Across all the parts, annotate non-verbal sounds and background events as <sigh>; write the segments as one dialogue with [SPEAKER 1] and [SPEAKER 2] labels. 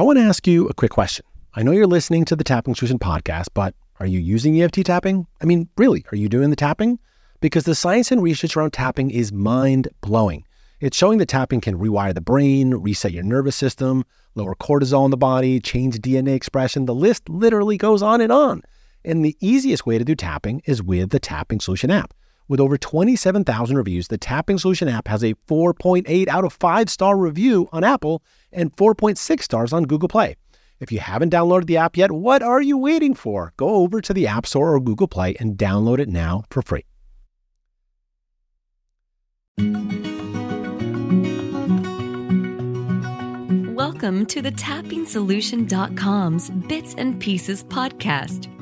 [SPEAKER 1] I want to ask you a quick question. I know you're listening to the Tapping Solution podcast, but are you using EFT tapping? I mean, really, are you doing the tapping? Because the science and research around tapping is mind blowing. It's showing that tapping can rewire the brain, reset your nervous system, lower cortisol in the body, change DNA expression. The list literally goes on and on. And the easiest way to do tapping is with the Tapping Solution app. With over 27,000 reviews, the Tapping Solution app has a 4.8 out of 5 star review on Apple and 4.6 stars on Google Play. If you haven't downloaded the app yet, what are you waiting for? Go over to the App Store or Google Play and download it now for free.
[SPEAKER 2] Welcome to the TappingSolution.com's Bits and Pieces podcast,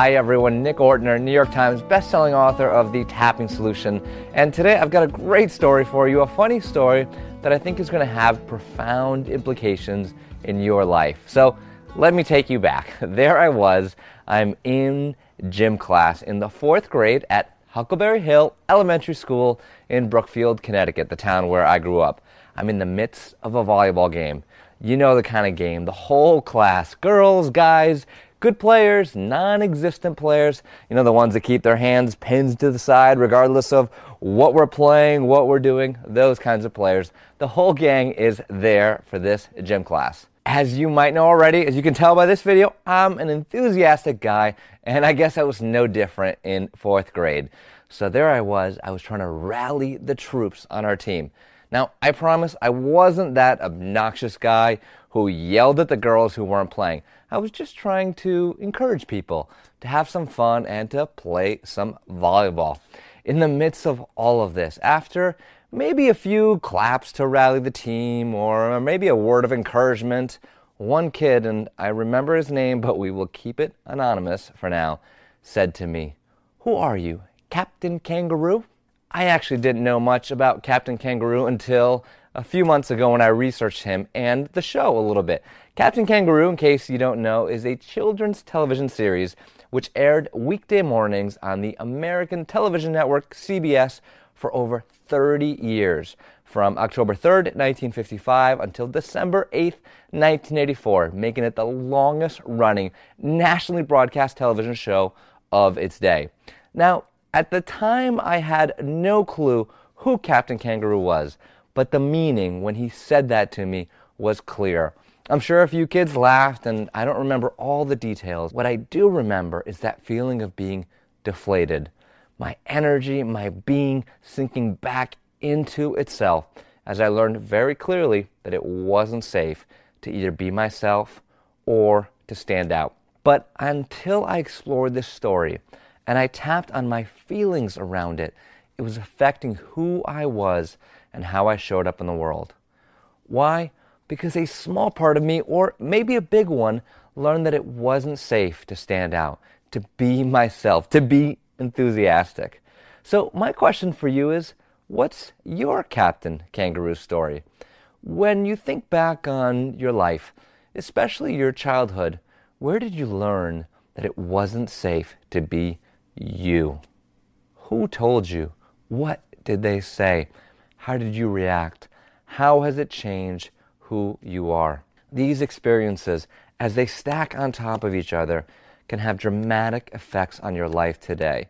[SPEAKER 3] Hi everyone, Nick Ortner, New York Times bestselling author of The Tapping Solution. And today I've got a great story for you, a funny story that I think is going to have profound implications in your life. So let me take you back. <laughs> There I was, I'm in gym class in the fourth grade at Huckleberry Hill Elementary School in Brookfield, Connecticut, the town where I grew up. I'm in the midst of a volleyball game. You know the kind of game. The whole class, girls, guys, good players, non existent players, you know, the ones that keep their hands pinned to the side regardless of what we're playing, what we're doing, those kinds of players. The whole gang is there for this gym class. As you might know already, as you can tell by this video, I'm an enthusiastic guy, and I guess I was no different in fourth grade. So there I was, I was trying to rally the troops on our team. Now, I promise I wasn't that obnoxious guy who yelled at the girls who weren't playing. I was just trying to encourage people to have some fun and to play some volleyball. In the midst of all of this, after maybe a few claps to rally the team or maybe a word of encouragement, one kid, and I remember his name, but we will keep it anonymous for now, said to me, Who are you, Captain Kangaroo? I actually didn't know much about Captain Kangaroo until a few months ago when I researched him and the show a little bit. Captain Kangaroo, in case you don't know, is a children's television series which aired weekday mornings on the American television network CBS for over 30 years, from October 3rd, 1955 until December 8th, 1984, making it the longest running nationally broadcast television show of its day. Now, at the time, I had no clue who Captain Kangaroo was, but the meaning when he said that to me was clear. I'm sure a few kids laughed, and I don't remember all the details. What I do remember is that feeling of being deflated, my energy, my being sinking back into itself as I learned very clearly that it wasn't safe to either be myself or to stand out. But until I explored this story, and I tapped on my feelings around it. It was affecting who I was and how I showed up in the world. Why? Because a small part of me, or maybe a big one, learned that it wasn't safe to stand out, to be <laughs> myself, to be enthusiastic. So, my question for you is what's your Captain Kangaroo story? When you think back on your life, especially your childhood, where did you learn that it wasn't safe to be you. Who told you? What did they say? How did you react? How has it changed who you are? These experiences, as they stack on top of each other, can have dramatic effects on your life today.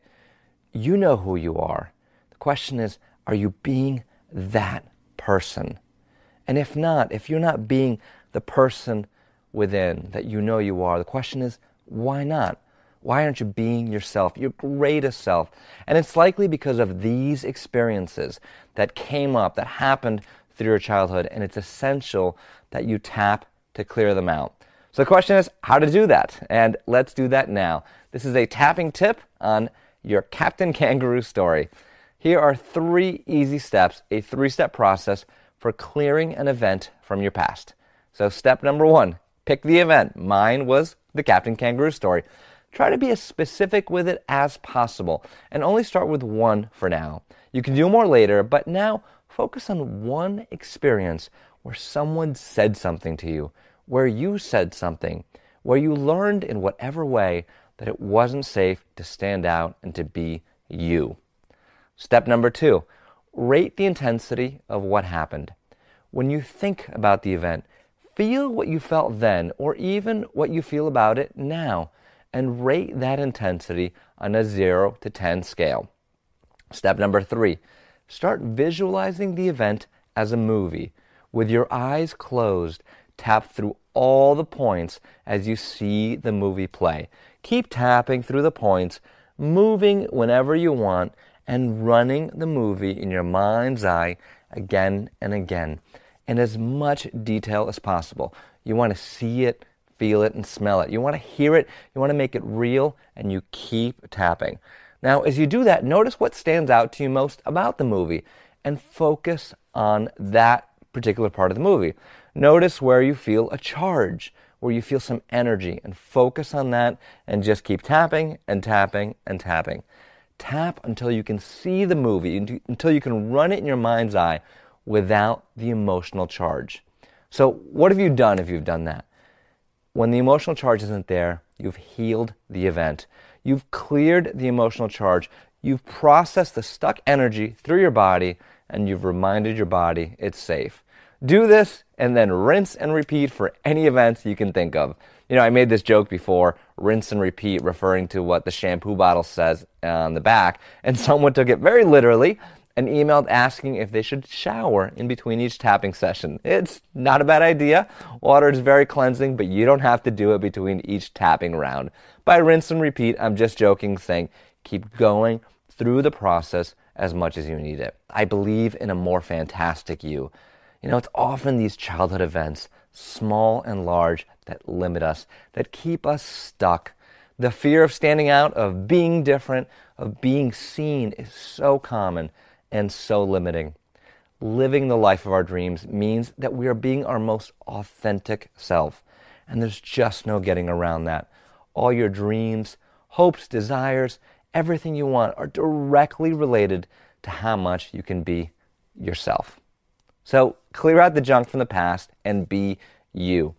[SPEAKER 3] You know who you are. The question is, are you being that person? And if not, if you're not being the person within that you know you are, the question is, why not? Why aren't you being yourself, your greatest self? And it's likely because of these experiences that came up, that happened through your childhood, and it's essential that you tap to clear them out. So the question is how to do that, and let's do that now. This is a tapping tip on your Captain Kangaroo story. Here are three easy steps, a three step process for clearing an event from your past. So, step number one Pick the event. Mine was the Captain Kangaroo story. Try to be as specific with it as possible and only start with one for now. You can do more later, but now focus on one experience where someone said something to you, where you said something, where you learned in whatever way that it wasn't safe to stand out and to be you. Step number two rate the intensity of what happened. When you think about the event, feel what you felt then or even what you feel about it now and rate that intensity on a 0 to 10 scale. Step number three start visualizing the event as a movie. With your eyes closed, tap through all the points as you see the movie play. Keep tapping through the points, moving whenever you want, and running the movie in your mind's eye again and again in as much detail as possible. You want to see it, feel it, and smell it. You want to hear it, you want to make it real, and you keep tapping. Now, as you do that, notice what stands out to you most about the movie and focus on that particular part of the movie. Notice where you feel a charge, where you feel some energy, and focus on that and just keep tapping and tapping and tapping. Tap until you can see the movie, until you can run it in your mind's eye without the emotional charge. So, what have you done if you've done that? When the emotional charge isn't there, you've healed the event. You've cleared the emotional charge. You've processed the stuck energy through your body and you've reminded your body it's safe. Do this and then rinse and repeat for any events you can think of. You know, I made this joke before rinse and repeat, referring to what the shampoo bottle says on the back, and <laughs> someone took it very literally and emailed asking if they should shower in between each tapping session. It's not a bad idea. Water is very cleansing, but you don't have to do it between each tapping round. By rinse and repeat, I'm just joking, saying keep going through the process as much as you need it. I believe in a more fantastic you. You know, it's often these childhood events, small and large, that limit us, that keep us stuck. The fear of standing out, of being different, of being seen is so common and so limiting. Living the life of our dreams means that we are being our most authentic self. And there's just no getting around that. All your dreams, hopes, desires, everything you want are directly related to how much you can be yourself. So clear out the junk from the past and be you.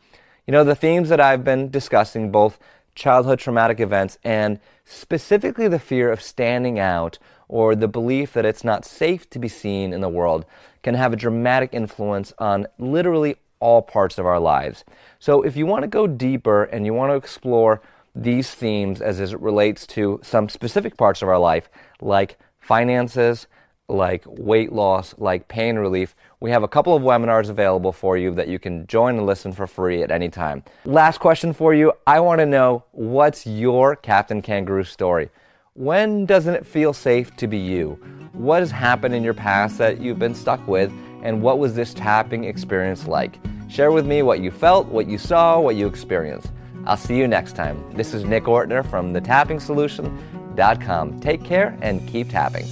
[SPEAKER 3] You know, the themes that I've been discussing, both childhood traumatic events and specifically the fear of standing out or the belief that it's not safe to be seen in the world, can have a dramatic influence on literally all parts of our lives. So if you want to go deeper and you want to explore these themes as, it relates to some specific parts of our life, like finances, like weight loss, like pain relief, we have a couple of webinars available for you that you can join and listen for free at any time. Last question for you I want to know what's your Captain Kangaroo story? When doesn't it feel safe to be you? What has happened in your past that you've been stuck with, and what was this tapping experience like? Share with me what you felt, what you saw, what you experienced. I'll see you next time. This is Nick Ortner from thetapping.solution.com. Take care and keep tapping.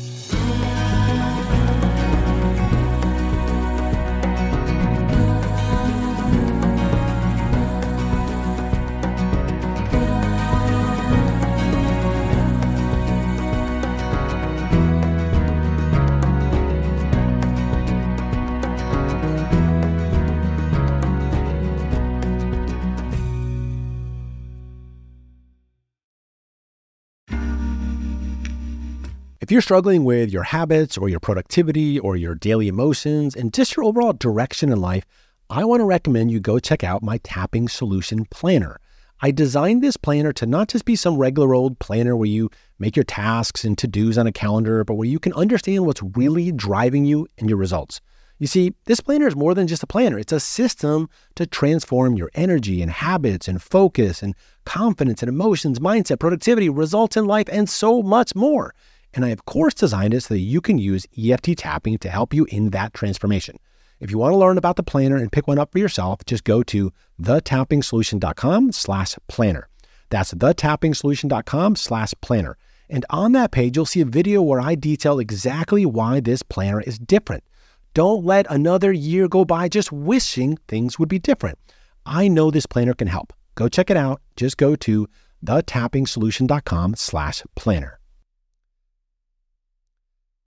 [SPEAKER 1] If you're struggling with your habits or your productivity or your daily emotions and just your overall direction in life, I want to recommend you go check out my Tapping Solution Planner. I designed this planner to not just be some regular old planner where you make your tasks and to dos on a calendar, but where you can understand what's really driving you and your results. You see, this planner is more than just a planner, it's a system to transform your energy and habits and focus and confidence and emotions, mindset, productivity, results in life, and so much more. And I, of course, designed it so that you can use EFT tapping to help you in that transformation. If you want to learn about the planner and pick one up for yourself, just go to thetappingsolution.com slash planner. That's thetappingsolution.com slash planner. And on that page, you'll see a video where I detail exactly why this planner is different. Don't let another year go by just wishing things would be different. I know this planner can help. Go check it out. Just go to thetappingsolution.com slash planner.